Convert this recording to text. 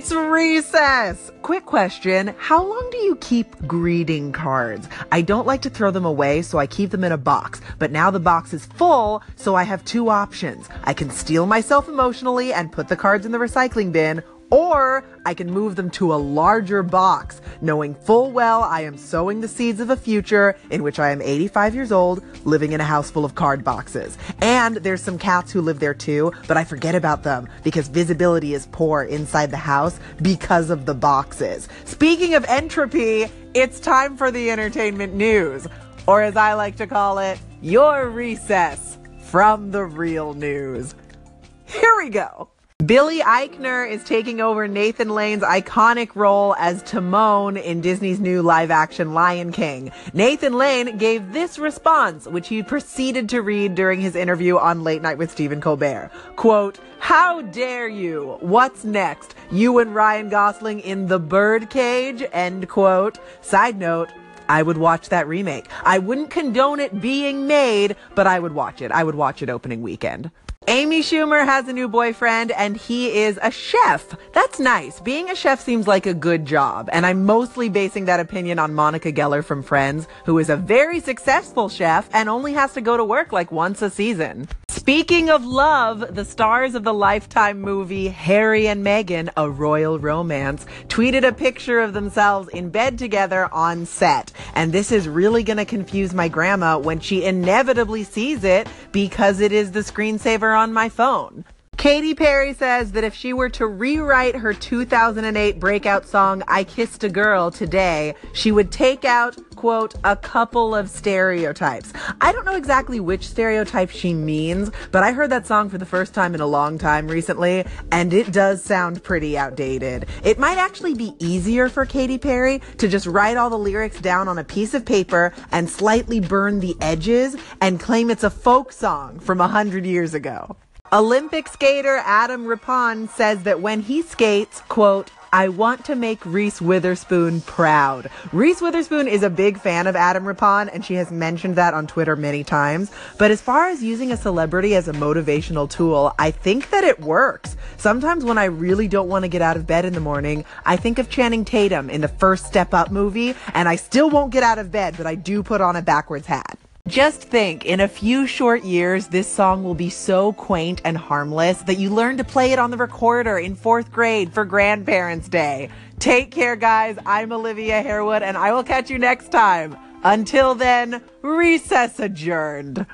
It's recess! Quick question How long do you keep greeting cards? I don't like to throw them away, so I keep them in a box. But now the box is full, so I have two options. I can steel myself emotionally and put the cards in the recycling bin, or I can move them to a larger box, knowing full well I am sowing the seeds of a future in which I am 85 years old, living in a house full of card boxes. And there's some cats who live there too, but I forget about them because visibility is poor inside the house because of the boxes. Speaking of entropy, it's time for the entertainment news, or as I like to call it, your recess from the real news. Here we go. Billy Eichner is taking over Nathan Lane's iconic role as Timon in Disney's new live action Lion King. Nathan Lane gave this response, which he proceeded to read during his interview on Late Night with Stephen Colbert. Quote, How dare you? What's next? You and Ryan Gosling in the birdcage? End quote. Side note, I would watch that remake. I wouldn't condone it being made, but I would watch it. I would watch it opening weekend. Amy Schumer has a new boyfriend and he is a chef. That's nice. Being a chef seems like a good job. And I'm mostly basing that opinion on Monica Geller from Friends, who is a very successful chef and only has to go to work like once a season. Speaking of love, the stars of the Lifetime movie Harry and Meghan, A Royal Romance, tweeted a picture of themselves in bed together on set. And this is really going to confuse my grandma when she inevitably sees it because it is the screensaver on my phone. Katy Perry says that if she were to rewrite her 2008 breakout song, I Kissed a Girl today, she would take out, quote, a couple of stereotypes. I don't know exactly which stereotype she means, but I heard that song for the first time in a long time recently, and it does sound pretty outdated. It might actually be easier for Katy Perry to just write all the lyrics down on a piece of paper and slightly burn the edges and claim it's a folk song from a hundred years ago. Olympic skater Adam Rippon says that when he skates, quote, I want to make Reese Witherspoon proud. Reese Witherspoon is a big fan of Adam Rippon, and she has mentioned that on Twitter many times. But as far as using a celebrity as a motivational tool, I think that it works. Sometimes when I really don't want to get out of bed in the morning, I think of Channing Tatum in the first Step Up movie, and I still won't get out of bed, but I do put on a backwards hat. Just think, in a few short years, this song will be so quaint and harmless that you learn to play it on the recorder in fourth grade for Grandparents' Day. Take care, guys. I'm Olivia Harewood, and I will catch you next time. Until then, recess adjourned.